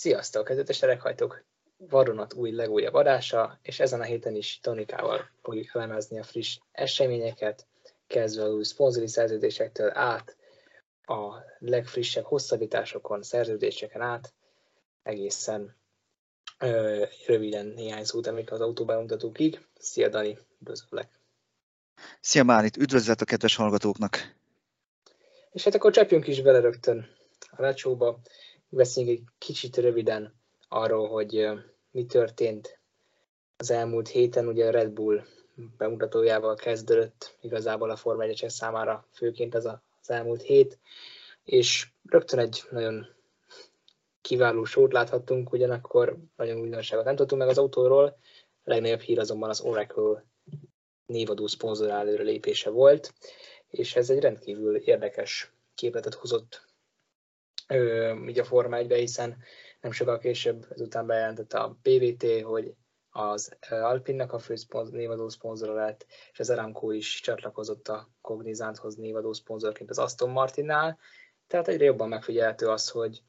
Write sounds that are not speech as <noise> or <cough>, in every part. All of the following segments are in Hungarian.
Sziasztok, ez a sereghajtók Varonat új legújabb adása, és ezen a héten is Tonikával fogjuk elemezni a friss eseményeket, kezdve az új szponzori szerződésektől át, a legfrissebb hosszabbításokon, szerződéseken át, egészen ö, röviden néhány szót, amik az autóbemutatókig. Szia Dani, üdvözöllek! Szia Márit, üdvözlet a kedves hallgatóknak! És hát akkor csapjunk is bele rögtön a lecsóba beszéljünk egy kicsit röviden arról, hogy mi történt az elmúlt héten. Ugye a Red Bull bemutatójával kezdődött igazából a Forma 1 számára főként a, az elmúlt hét, és rögtön egy nagyon kiváló sót láthattunk, ugyanakkor nagyon újdonságot nem tudtunk meg az autóról. A legnagyobb hír azonban az Oracle névadó szponzor lépése volt, és ez egy rendkívül érdekes képletet hozott így a Forma 1 hiszen nem sokkal később ezután bejelentette a PVT, hogy az Alpinnak a fő szponzor, névadó szponzora lett, és az Aramco is csatlakozott a Cognizanthoz névadó szponzorként az Aston Martinnál. Tehát egyre jobban megfigyelhető az, hogy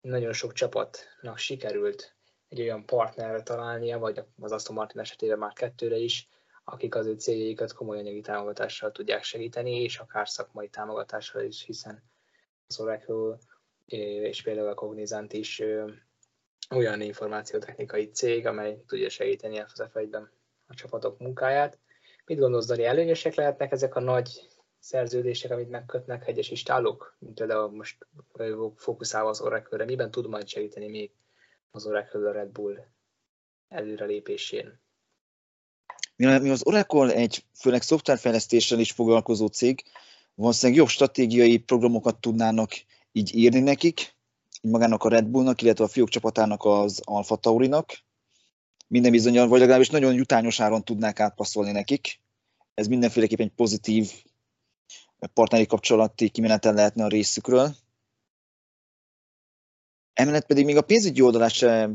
nagyon sok csapatnak sikerült egy olyan partnerre találnia, vagy az Aston Martin esetében már kettőre is, akik az ő céljaikat komoly anyagi támogatással tudják segíteni, és akár szakmai támogatással is, hiszen az Oracle és például a Cognizant is olyan információtechnikai cég, amely tudja segíteni a f a csapatok munkáját. Mit gondolsz, Dani, előnyösek lehetnek ezek a nagy szerződések, amit megkötnek egyes istálók, mint például most fókuszálva az oracle miben tud majd segíteni még az Oracle a Red Bull előrelépésén? Mi az Oracle egy főleg szoftverfejlesztéssel is foglalkozó cég, valószínűleg jobb stratégiai programokat tudnának így írni nekik, magának a Red Bullnak, illetve a fiók csapatának az Alfa Taurinak. Minden bizonyal, vagy legalábbis nagyon jutányos áron tudnák átpasszolni nekik. Ez mindenféleképpen egy pozitív partneri kapcsolati kimenetel lehetne a részükről. Emellett pedig még a pénzügyi oldalát se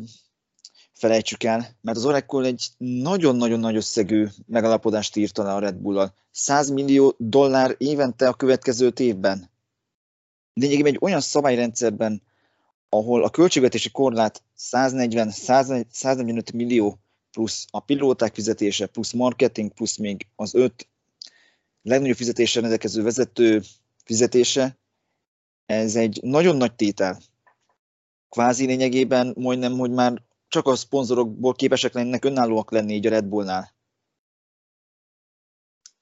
felejtsük el, mert az Oracle egy nagyon-nagyon nagy összegű megalapodást írt le a Red Bull-al. 100 millió dollár évente a következő évben lényegében egy olyan szabályrendszerben, ahol a költségvetési korlát 140-145 millió plusz a pilóták fizetése, plusz marketing, plusz még az öt legnagyobb fizetése rendelkező vezető fizetése, ez egy nagyon nagy tétel. Kvázi lényegében majdnem, hogy már csak a szponzorokból képesek lennek önállóak lenni így a Red Bullnál.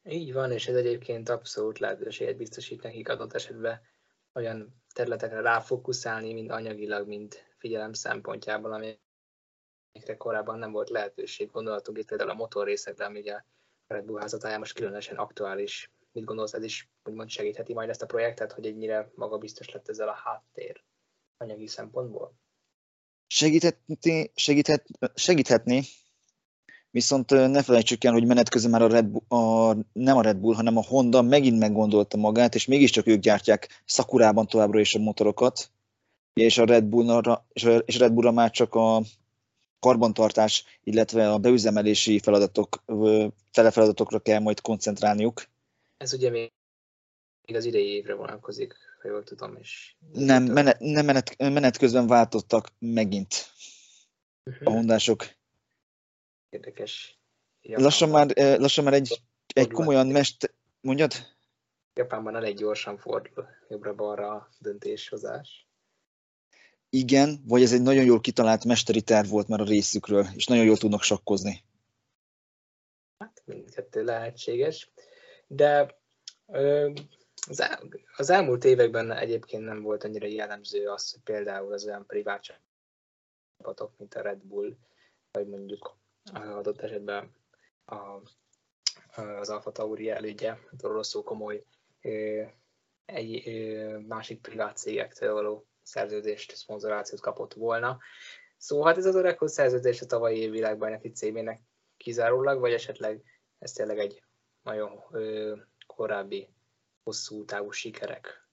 Így van, és ez egyébként abszolút lehetőséget biztosít nekik adott esetben olyan területekre ráfókuszálni, mind anyagilag, mind figyelem szempontjából, amikre korábban nem volt lehetőség. Gondolatunk itt például a motorrészekre, ami ugye a Red Bull házatáján most különösen aktuális. Mit gondolsz, ez is úgymond segítheti majd ezt a projektet, hogy ennyire magabiztos lett ezzel a háttér anyagi szempontból? Segíthetni, segíthet, segíthetni, Viszont ne felejtsük el, hogy menet közben már a, Red Bull, a nem a Red Bull, hanem a Honda megint meggondolta magát, és mégiscsak ők gyártják szakurában továbbra is a motorokat, és a Red Bullra, és a Red Bullra már csak a karbantartás, illetve a beüzemelési feladatok, telefeladatok kell majd koncentrálniuk. Ez ugye még az idei évre vonatkozik, ha jól tudom. És nem, menet, nem menet, menet közben váltottak megint uh-huh. a hondások. Érdekes. Japánban. Lassan már, eh, lassan már egy, egy komolyan mest... Mondjad? Japánban elég gyorsan fordul jobbra-balra a döntéshozás. Igen, vagy ez egy nagyon jól kitalált mesteri terv volt már a részükről, és nagyon jól tudnak sakkozni. Hát mindkettő lehetséges, de ö, az, el, az elmúlt években egyébként nem volt annyira jellemző az, hogy például az olyan privát csapatok, mint a Red Bull, vagy mondjuk adott esetben a, az Alfa Tauri elődje, rosszul komoly egy másik privát cégektől való szerződést, szponzorációt kapott volna. Szóval hát ez az Oracle szerződés a tavalyi év világbajnoki címének kizárólag, vagy esetleg ez tényleg egy nagyon ö, korábbi hosszú távú sikerek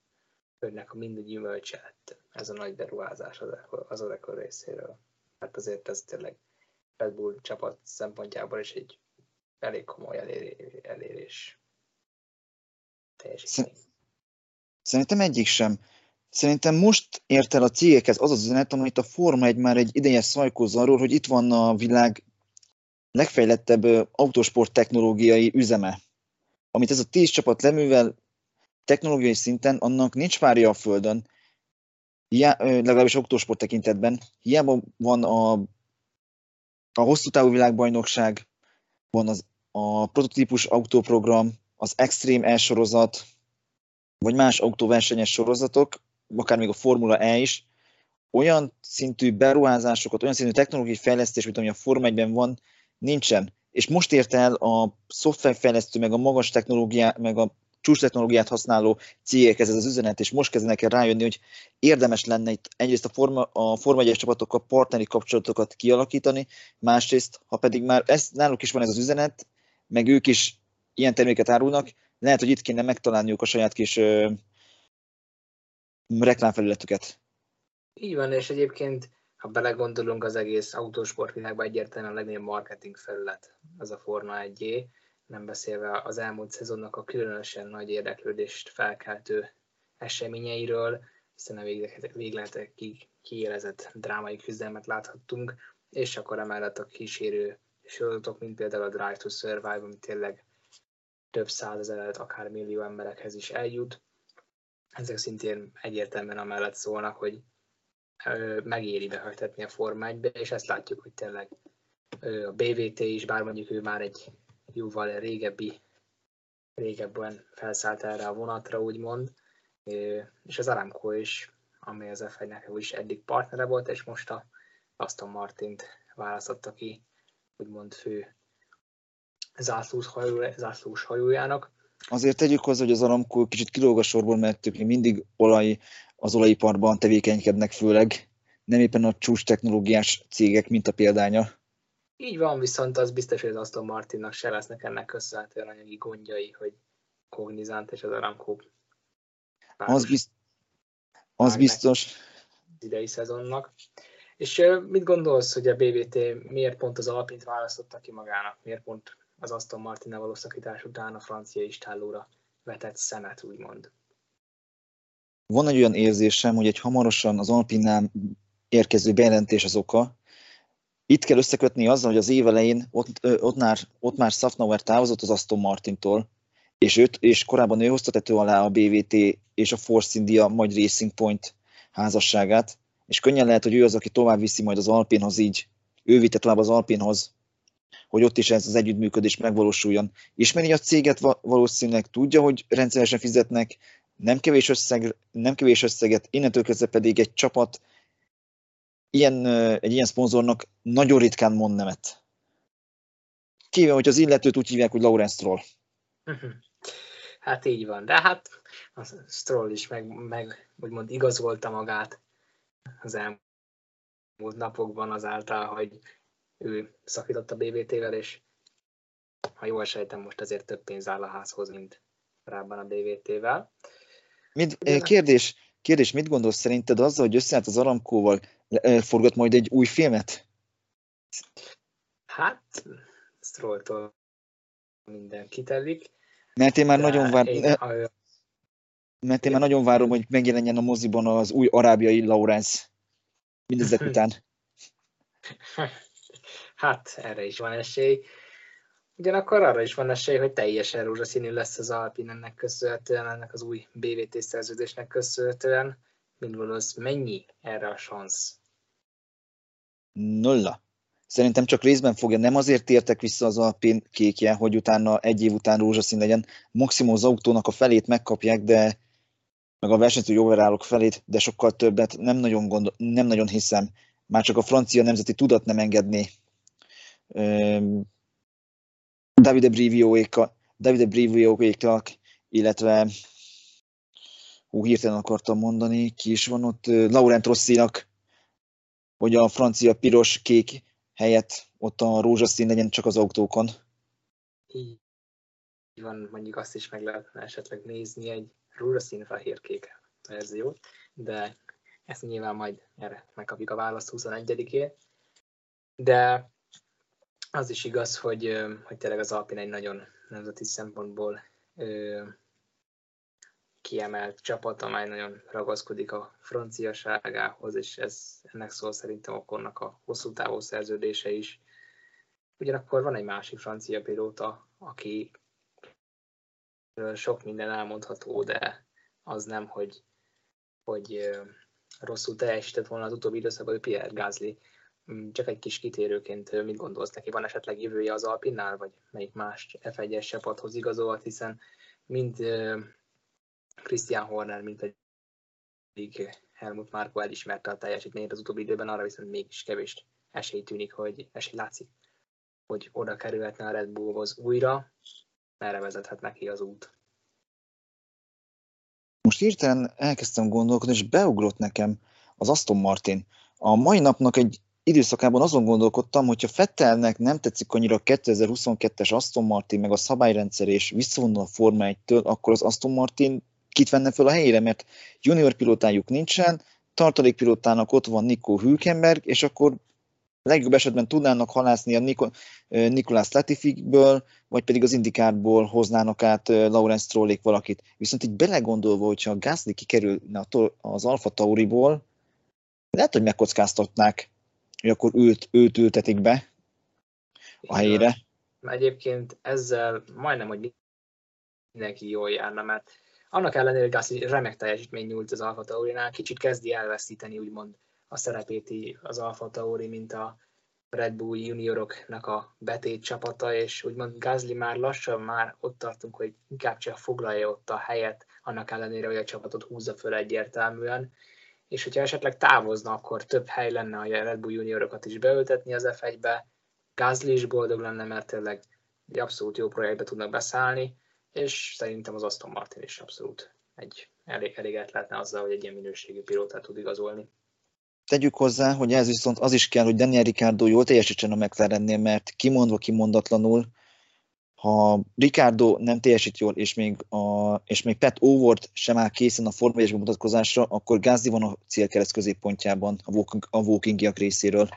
önnek a mindegy gyümölcse lett ez a nagy beruházás az Oracle részéről. Hát azért ez tényleg Red Bull csapat szempontjából is egy elég komoly elérés teljesítmény. Szerintem egyik sem. Szerintem most ért el a cégekhez az az üzenet, amit a Forma 1 már egy ideje szajkóz arról, hogy itt van a világ legfejlettebb autósport technológiai üzeme. Amit ez a tíz csapat leművel technológiai szinten, annak nincs párja a Földön, Hiá, legalábbis autósport tekintetben. Hiába van a, a hosszú távú világbajnokság, van az, a prototípus autóprogram, az Extreme E-sorozat, vagy más autóversenyes sorozatok, akár még a Formula E is, olyan szintű beruházásokat, olyan szintű technológiai fejlesztés, mint ami a Forma 1-ben van, nincsen. És most ért el a szoftverfejlesztő, meg a magas technológiá, meg a csúcs technológiát használó cégekhez ez az üzenet, és most kezdenek el rájönni, hogy érdemes lenne itt egyrészt a Forma, a Forma 1 csapatokkal partneri kapcsolatokat kialakítani, másrészt, ha pedig már ez, náluk is van ez az üzenet, meg ők is ilyen terméket árulnak, lehet, hogy itt kéne megtalálniuk a saját kis ö, reklámfelületüket. Így van, és egyébként, ha belegondolunk, az egész autósportvilágban egyértelműen a legnagyobb marketing felület az a Forma 1 nem beszélve az elmúlt szezonnak a különösen nagy érdeklődést felkeltő eseményeiről, hiszen a végletekig kiélezett drámai küzdelmet láthattunk, és akkor emellett a kísérő sorozatok, mint például a Drive to Survive, ami tényleg több százezer, akár millió emberekhez is eljut. Ezek szintén egyértelműen amellett szólnak, hogy megéri behajtetni a Forma 1 és ezt látjuk, hogy tényleg a BVT is, bár mondjuk ő már egy jóval régebbi, régebben felszállt erre a vonatra, úgymond, és az Aramco is, ami az f is eddig partnere volt, és most a Aston Martint választotta ki, úgymond fő zászlós, hajó, zászlós hajójának. Azért tegyük hozzá, hogy az Aramco kicsit kilóg a sorból, mert ők mindig olaj, az olajiparban tevékenykednek főleg, nem éppen a csúcs technológiás cégek, mint a példánya. Így van, viszont az biztos, hogy az Aston Martinnak se lesznek ennek köszönhetően anyagi gondjai, hogy Cognizant és az Aramco az, bizt, az biztos. idei szezonnak. És mit gondolsz, hogy a BVT miért pont az Alpint választotta ki magának? Miért pont az Aston Martin való szakítás után a francia istállóra vetett szemet, úgymond? Van egy olyan érzésem, hogy egy hamarosan az Alpinnál érkező bejelentés az oka, itt kell összekötni azzal, hogy az év elején ott, ott, már, ott már Safnauer távozott az Aston Martintól, és, őt, és korábban ő hozta tető alá a BVT és a Force India, majd Racing Point házasságát, és könnyen lehet, hogy ő az, aki tovább viszi majd az Alpinhoz így, ő vitte tovább az Alpinhoz, hogy ott is ez az együttműködés megvalósuljon. Ismeri a céget valószínűleg, tudja, hogy rendszeresen fizetnek, nem kevés, összeg, nem kevés összeget, innentől kezdve pedig egy csapat ilyen, egy ilyen szponzornak nagyon ritkán mond nemet. Kivéve, hogy az illetőt úgy hívják, hogy Lawrence Stroll. Hát így van, de hát a Stroll is meg, meg úgymond igazolta magát az elmúlt napokban azáltal, hogy ő szakított a BVT-vel, és ha jól sejtem, most azért több pénz áll a házhoz, mint korábban a BVT-vel. Mit, kérdés, kérdés, mit gondolsz szerinted azzal, hogy összeállt az Aramkóval, forgat majd egy új filmet? Hát, Strolltól minden kitelik. Mert én már nagyon várom, a... mert én már nagyon várom, hogy megjelenjen a moziban az új arábiai Lawrence mindezek <laughs> után. Hát, erre is van esély. Ugyanakkor arra is van esély, hogy teljesen rózsaszínű lesz az Alpin ennek köszönhetően, ennek az új BVT szerződésnek köszönhetően. Mint gondolsz, mennyi erre a szansz? Nulla. Szerintem csak részben fogja, nem azért tértek vissza az Alpin kékje, hogy utána egy év után rózsaszín legyen. Maximum az autónak a felét megkapják, de meg a versenyző overállók felét, de sokkal többet nem nagyon, gondol, nem nagyon hiszem. Már csak a francia nemzeti tudat nem engedni. Davide Brivio-éka, Davide Brivio-ékak, illetve hú, hirtelen akartam mondani, ki is van ott, Laurent Rossinak, hogy a francia piros-kék helyett ott a rózsaszín legyen csak az autókon. Így van, mondjuk azt is meg lehetne esetleg nézni egy rózsaszín-fehér-kék verziót, de ezt nyilván majd erre megkapjuk a választ 21-én. De az is igaz, hogy, hogy tényleg az Alpine egy nagyon nemzeti szempontból kiemelt csapat, amely nagyon ragaszkodik a franciaságához, és ez ennek szól szerintem Okonnak a hosszú távú szerződése is. Ugyanakkor van egy másik francia pilóta, aki sok minden elmondható, de az nem, hogy, hogy rosszul teljesített volna az utóbbi időszakban, hogy Pierre Gasly. Mm, csak egy kis kitérőként mit gondolsz neki? Van esetleg jövője az Alpinnál, vagy melyik más F1-es csapathoz igazolt, hiszen mind Christian Horner, mint pedig Helmut Márko elismerte a teljesítményt az utóbbi időben, arra viszont mégis kevés esély tűnik, hogy esély látszik, hogy oda kerülhetne a Red Bullhoz újra, merre vezethet neki az út. Most hirtelen elkezdtem gondolkodni, és beugrott nekem az Aston Martin. A mai napnak egy időszakában azon gondolkodtam, hogyha Fettelnek nem tetszik annyira a 2022-es Aston Martin, meg a szabályrendszer, és visszavonul a Forma 1-től, akkor az Aston Martin kit venne fel a helyére, mert junior pilótájuk nincsen, tartalékpilótának ott van Nico Hülkenberg, és akkor legjobb esetben tudnának halászni a Niko, Nikolás Latifikből, vagy pedig az Indikárból hoznának át Lawrence Strollék valakit. Viszont így belegondolva, hogyha a Gasly kikerülne az Alfa Tauriból, lehet, hogy megkockáztatnák, hogy akkor őt, őt ültetik be a helyére. Egyébként ezzel majdnem, hogy mindenki jól járna, mert annak ellenére, hogy Gasly remek teljesítmény nyújt az Alfa Taurinál, kicsit kezdi elveszíteni úgymond a szerepét az Alfa Tauri, mint a Red Bull junioroknak a betét csapata, és úgymond Gasly már lassan már ott tartunk, hogy inkább csak foglalja ott a helyet, annak ellenére, hogy a csapatot húzza föl egyértelműen. És hogyha esetleg távozna, akkor több hely lenne a Red Bull juniorokat is beültetni az F1-be. Gasly is boldog lenne, mert tényleg egy abszolút jó projektbe tudnak beszállni, és szerintem az Aston Martin is abszolút egy elég, elég lehetne azzal, hogy egy ilyen minőségű pilótát tud igazolni. Tegyük hozzá, hogy ez viszont az is kell, hogy Daniel Ricciardo jól teljesítsen a McLarennél, mert kimondva kimondatlanul, ha Ricardo nem teljesít jól, és még, a, és még Pat O'Ward sem áll készen a Forma 1 bemutatkozásra, akkor Gázdi van a célkereszt középpontjában a, walking, a walkingiak részéről.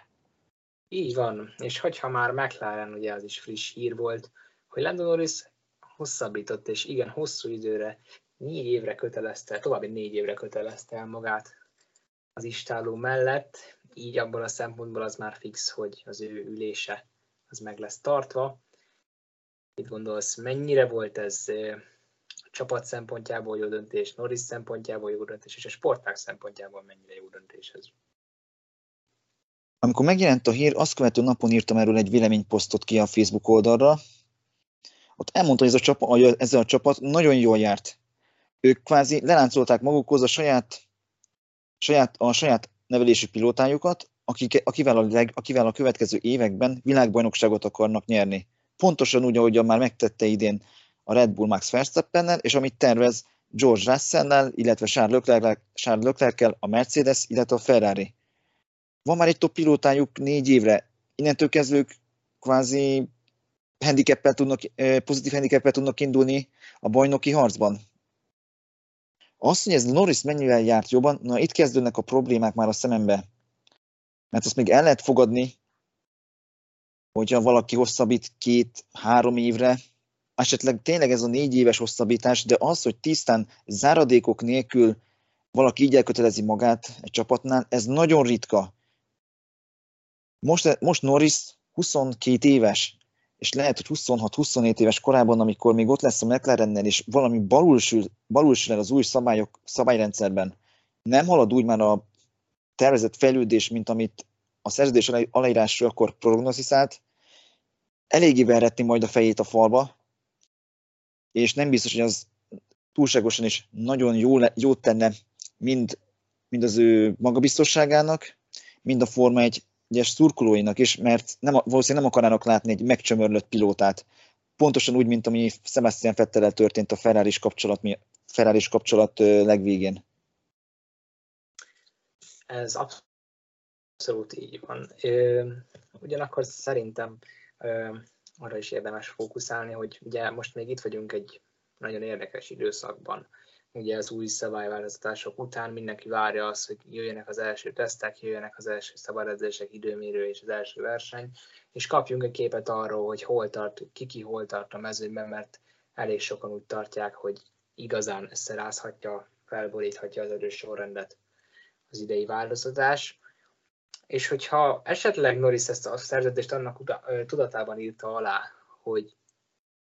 Így van, és hogyha már McLaren, ugye az is friss hír volt, hogy Lando Norris hosszabbított, és igen, hosszú időre, négy évre kötelezte, további négy évre kötelezte el magát az istáló mellett, így abból a szempontból az már fix, hogy az ő ülése az meg lesz tartva. Mit gondolsz, mennyire volt ez csapat szempontjából jó döntés, Norris szempontjából jó döntés, és a sporták szempontjából mennyire jó döntés ez? Amikor megjelent a hír, azt követő napon írtam erről egy véleményposztot ki a Facebook oldalra. Ott elmondta, hogy ez a csapat, ezzel a csapat nagyon jól járt. Ők kvázi leláncolták magukhoz a saját saját, a saját nevelésű pilótájukat, akik, akivel, a leg, akivel a következő években világbajnokságot akarnak nyerni. Pontosan úgy, ahogyan már megtette idén a Red Bull Max Verstappennel, és amit tervez George Russell-nel, illetve Charles Leclerc, Charles leclerc a Mercedes, illetve a Ferrari. Van már egy top pilótájuk négy évre. Innentől kezdve kvázi handicappel tudnak, pozitív handicappel tudnak indulni a bajnoki harcban. Az, hogy ez Norris mennyivel járt jobban, na itt kezdődnek a problémák már a szemembe. Mert azt még el lehet fogadni, hogyha valaki hosszabbít két-három évre, esetleg tényleg ez a négy éves hosszabbítás, de az, hogy tisztán záradékok nélkül valaki így elkötelezi magát egy csapatnál, ez nagyon ritka. Most, most Norris 22 éves, és lehet, hogy 26-27 éves korában, amikor még ott lesz a McLarennel, és valami balulsül, balulsül el az új szabályok, szabályrendszerben, nem halad úgy már a tervezett fejlődés, mint amit a szerződés aláírásra akkor prognoziszált, eléggé verhetni majd a fejét a falba, és nem biztos, hogy az túlságosan is nagyon jó, jót tenne mind, mind az ő magabiztosságának, mind a Forma egy egyes szurkolóinak is, mert nem, valószínűleg nem akarnának látni egy megcsömörlött pilótát. Pontosan úgy, mint ami Sebastian Fettel történt a ferrari kapcsolat, ferrari kapcsolat legvégén. Ez abszolút így van. Ugyanakkor szerintem arra is érdemes fókuszálni, hogy ugye most még itt vagyunk egy nagyon érdekes időszakban ugye az új szabályváltoztatások után mindenki várja azt, hogy jöjjenek az első tesztek, jöjjenek az első szabályozások időmérő és az első verseny, és kapjunk egy képet arról, hogy hol tart, ki ki hol tart a mezőben, mert elég sokan úgy tartják, hogy igazán összerázhatja, felboríthatja az erős sorrendet az idei változtatás. És hogyha esetleg Norris ezt a szerződést annak tudatában írta alá, hogy,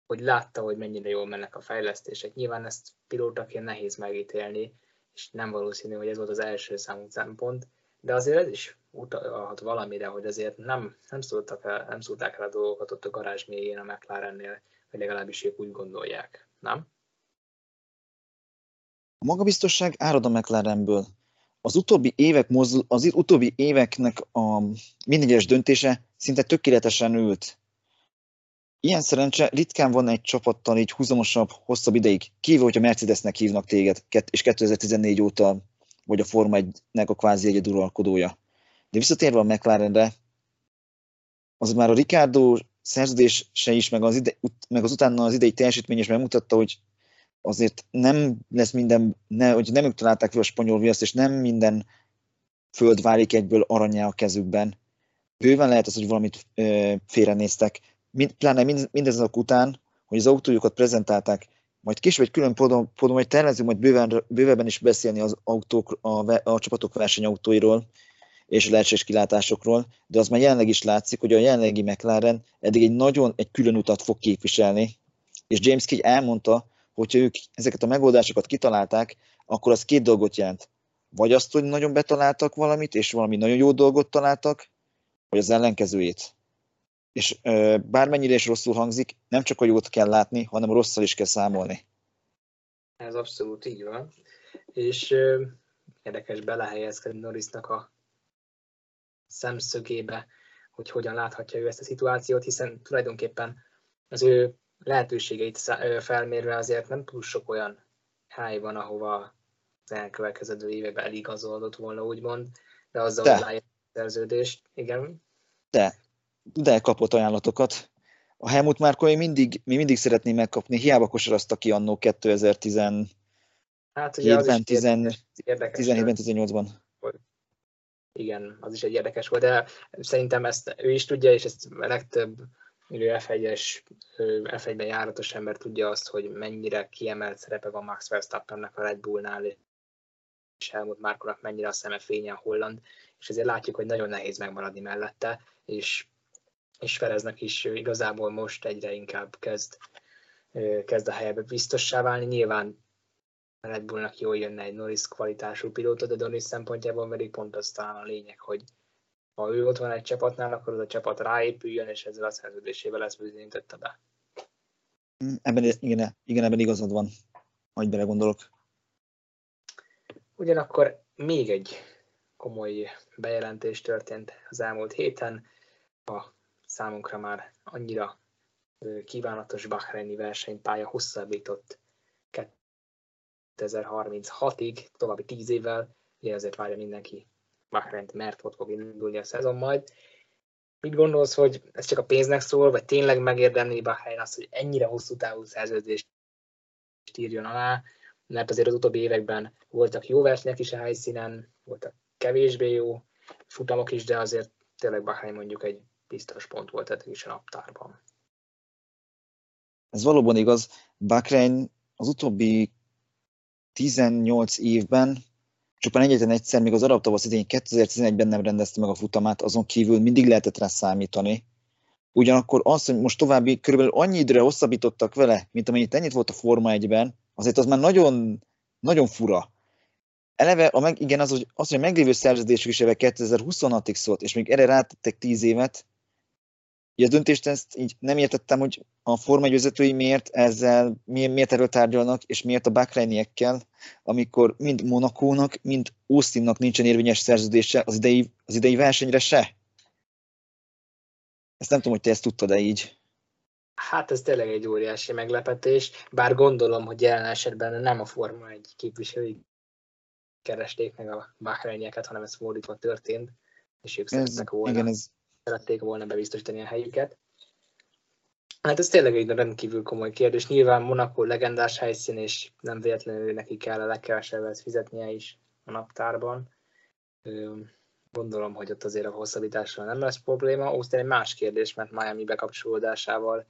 hogy látta, hogy mennyire jól mennek a fejlesztések, nyilván ezt pilótaként nehéz megítélni, és nem valószínű, hogy ez volt az első számú szempont, de azért ez is utalhat valamire, hogy azért nem, nem, szóltak el, nem szólták el a dolgokat ott a garázs mélyén a McLarennél, vagy legalábbis ők úgy gondolják, nem? A magabiztosság árad a McLarenből. Az utóbbi, évek mozdul, az utóbbi éveknek a minden döntése szinte tökéletesen ült. Ilyen szerencse ritkán van egy csapattal így húzamosabb, hosszabb ideig, kívül, hogyha Mercedesnek hívnak téged, és 2014 óta vagy a Forma 1-nek a kvázi egyeduralkodója. De visszatérve a McLarenre, az már a Ricardo szerződése is, meg az, ide, meg az utána az idei teljesítmény is megmutatta, hogy azért nem lesz minden, ne, hogy nem ők találták fel a spanyol viaszt, és nem minden föld válik egyből aranyá a kezükben. Bőven lehet az, hogy valamit ö, félrenéztek. Mind, pláne mind, mindezek után, hogy az autójukat prezentálták, majd később egy külön podon, podon majd tervezünk majd bőven, bővebben is beszélni az autók, a, a csapatok versenyautóiról, és lehetséges kilátásokról, de az már jelenleg is látszik, hogy a jelenlegi McLaren eddig egy nagyon egy külön utat fog képviselni, és James Key elmondta, hogyha ők ezeket a megoldásokat kitalálták, akkor az két dolgot jelent. Vagy azt, hogy nagyon betaláltak valamit, és valami nagyon jó dolgot találtak, vagy az ellenkezőjét. És ö, bármennyire is rosszul hangzik, nem csak a jót kell látni, hanem a rosszal is kell számolni. Ez abszolút így van. És ö, érdekes belehelyezkedni Norrisnak a szemszögébe, hogy hogyan láthatja ő ezt a szituációt, hiszen tulajdonképpen az ő lehetőségeit felmérve azért nem túl sok olyan hely van, ahova az elkövetkező években eligazolódott volna, úgymond, de azzal, de. hogy a szerződést, igen. De, de kapott ajánlatokat. A Helmut Márko mi mindig, mi mindig szeretném megkapni, hiába kosarazta ki annó 2010 hát, ugye 17-ben, 18-ban igen, az is egy érdekes volt, de szerintem ezt ő is tudja, és ezt a legtöbb F1-es, F1-ben járatos ember tudja azt, hogy mennyire kiemelt szerepe van Max Verstappennek a Red Bullnál, és Helmut Márkonak mennyire a szeme a holland, és ezért látjuk, hogy nagyon nehéz megmaradni mellette, és, és Fereznek is igazából most egyre inkább kezd, kezd a helyebe biztossá válni. Nyilván Red Bullnak jól jönne egy Norris kvalitású pilóta, de Norris szempontjából pedig pont az talán a lényeg, hogy ha ő ott van egy csapatnál, akkor az a csapat ráépüljön, és ezzel a szerződésével lesz bizonyította be. Ebben, igen, igen, ebben igazad van, hogy bele gondolok. Ugyanakkor még egy komoly bejelentés történt az elmúlt héten. A számunkra már annyira kívánatos Bahreini versenypálya hosszabbított 2036-ig, további 10 évvel, ugye ezért várja mindenki Bahreint, mert ott fog indulni a szezon majd. Mit gondolsz, hogy ez csak a pénznek szól, vagy tényleg megérdemli Bahrein azt, hogy ennyire hosszú távú szerződést írjon alá, mert azért az utóbbi években voltak jó versenyek is a helyszínen, voltak kevésbé jó futamok is, de azért tényleg Bahrein mondjuk egy biztos pont volt eddig is a naptárban. Ez valóban igaz. Bahrein az utóbbi 18 évben csupán egyetlen egyszer, még az arab tavasz idején 2011-ben nem rendezte meg a futamát, azon kívül mindig lehetett rá számítani. Ugyanakkor az, hogy most további körülbelül annyi időre hosszabbítottak vele, mint amennyit ennyit volt a Forma 1-ben, azért az már nagyon, nagyon fura. Eleve, a meg, igen, az, hogy, az, hogy a meglévő szerződésük is 2026-ig szólt, és még erre rátettek 10 évet, így a döntést ezt így nem értettem, hogy a Forma 1 vezetői miért ezzel, miért, miért erről tárgyalnak, és miért a Bahreiniekkel, amikor mind Monakónak, mind Austinnak nincsen érvényes szerződése az idei, az idei versenyre se. Ezt nem tudom, hogy te ezt tudtad-e így. Hát ez tényleg egy óriási meglepetés, bár gondolom, hogy jelen esetben nem a Forma egy képviselői keresték meg a Bahreinieket, hanem ez fordítva történt, és ők ez, volna. Igen, ez, szerették volna bebiztosítani a helyüket. Hát ez tényleg egy rendkívül komoly kérdés. Nyilván Monaco legendás helyszín, és nem véletlenül neki kell a legkevesebbet fizetnie is a naptárban. Gondolom, hogy ott azért a hosszabbítással nem lesz probléma. Austin egy más kérdés, mert Miami bekapcsolódásával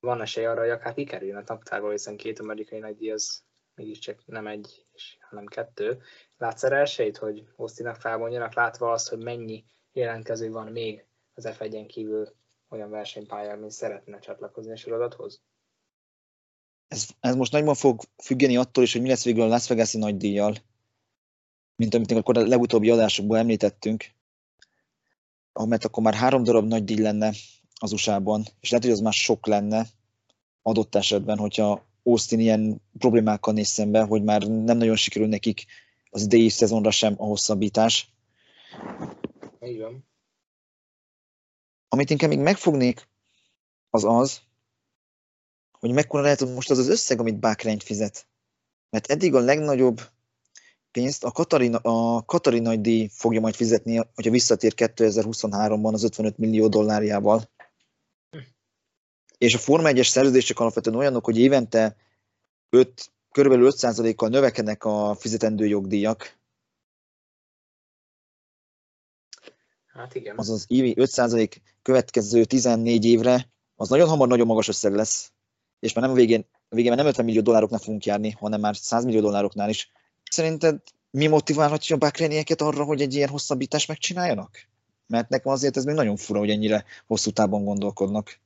van esély arra, hogy akár kikerüljön a naptárból, hiszen két amerikai nagydíj az mégiscsak nem egy, hanem kettő. Látsz erre esélyt, hogy Osztinak felmondjanak, látva azt, hogy mennyi jelentkező van még az f kívül olyan versenypályán, ami szeretne csatlakozni a sorodathoz? Ez, ez most nagyban fog függeni attól is, hogy mi lesz végül a Las Vegas-i nagy díjjal, mint amit akkor a legutóbbi adásokban említettünk, mert akkor már három darab nagy díj lenne az USA-ban, és lehet, hogy az már sok lenne adott esetben, hogyha Austin ilyen problémákkal néz szembe, hogy már nem nagyon sikerül nekik az idei szezonra sem a hosszabbítás. Igen. Amit inkább még megfognék, az az, hogy mekkora lehet most az az összeg, amit Bahrain fizet. Mert eddig a legnagyobb pénzt a Katari, a Katari nagy díj fogja majd fizetni, hogyha visszatér 2023-ban az 55 millió dollárjával. És a Forma 1-es szerződések alapvetően olyanok, hogy évente 5, körülbelül 5%-kal növekednek a fizetendő jogdíjak. Hát igen. Azaz évi 5% következő 14 évre, az nagyon hamar nagyon magas összeg lesz, és már nem a végén, a végén már nem 50 millió dollároknál fogunk járni, hanem már 100 millió dollároknál is. Szerinted mi motiválhatja a Bakrénieket arra, hogy egy ilyen hosszabbítást megcsináljanak? Mert nekem azért ez még nagyon fura, hogy ennyire hosszú távon gondolkodnak.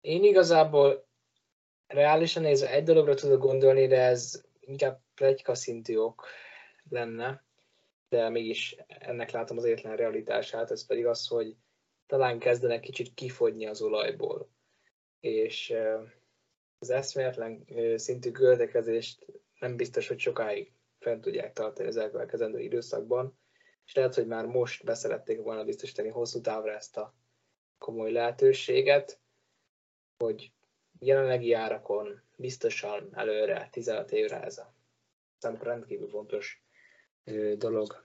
Én igazából reálisan nézve egy dologra tudok gondolni, de ez inkább plegyka szintű ok lenne, de mégis ennek látom az egyetlen realitását, ez pedig az, hogy talán kezdenek kicsit kifogyni az olajból. És az eszméletlen szintű költekezést nem biztos, hogy sokáig fent tudják tartani az elkövetkezendő időszakban, és lehet, hogy már most beszerették volna biztosítani hosszú távra ezt a komoly lehetőséget, hogy jelenlegi árakon biztosan előre, 15 évre ez a számukra rendkívül fontos dolog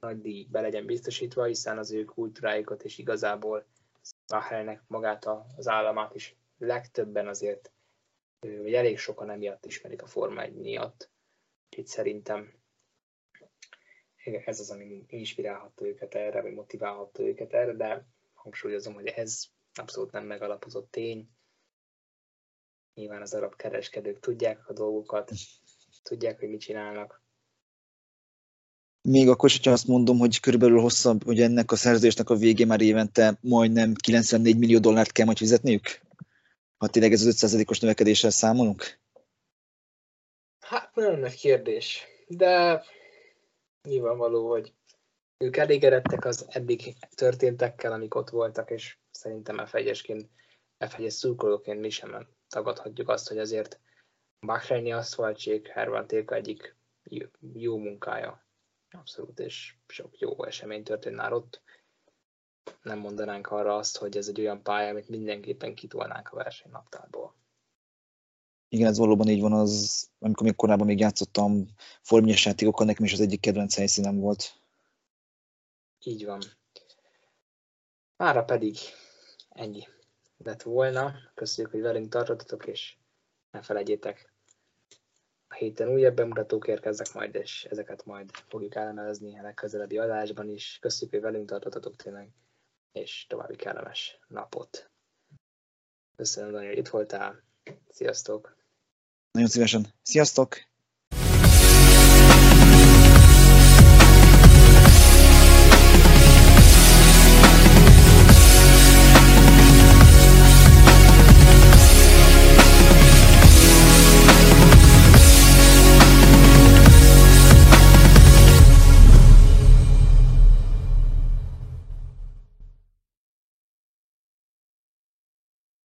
nagy díj be legyen biztosítva, hiszen az ő kultúráikat és igazából Bahreinnek magát az államát is legtöbben azért, vagy elég sokan emiatt ismerik a Forma 1 miatt. Itt szerintem ez az, ami inspirálhatta őket erre, vagy motiválhatta őket erre, de hangsúlyozom, hogy ez abszolút nem megalapozott tény. Nyilván az arab kereskedők tudják a dolgokat, tudják, hogy mit csinálnak. Még akkor is, hogyha azt mondom, hogy körülbelül hosszabb, hogy ennek a szerződésnek a végén már évente majdnem 94 millió dollárt kell majd fizetniük? Ha tényleg ez az 5%-os növekedéssel számolunk? Hát nagyon nagy kérdés, de nyilvánvaló, hogy ők elégedettek az eddig történtekkel, amik ott voltak, és szerintem F1-esként, F1-es szurkolóként mi sem tagadhatjuk azt, hogy azért Bahreini aszfaltsék Hervan Téka egyik jó munkája. Abszolút, és sok jó esemény történt már ott. Nem mondanánk arra azt, hogy ez egy olyan pálya, amit mindenképpen kitolnánk a versenynaptárból. Igen, ez valóban így van, az, amikor még korábban még játszottam formányos játékokkal, nekem is az egyik kedvenc helyszínem volt. Így van. Mára pedig ennyi lett volna. Köszönjük, hogy velünk tartottatok, és ne felejtjétek, a héten újabb bemutatók érkeznek majd, és ezeket majd fogjuk elemezni a legközelebbi adásban is. Köszönjük, hogy velünk tartottatok tényleg, és további kellemes napot. Köszönöm, Dani, hogy itt voltál. Sziasztok! Nagyon szívesen. Sziasztok!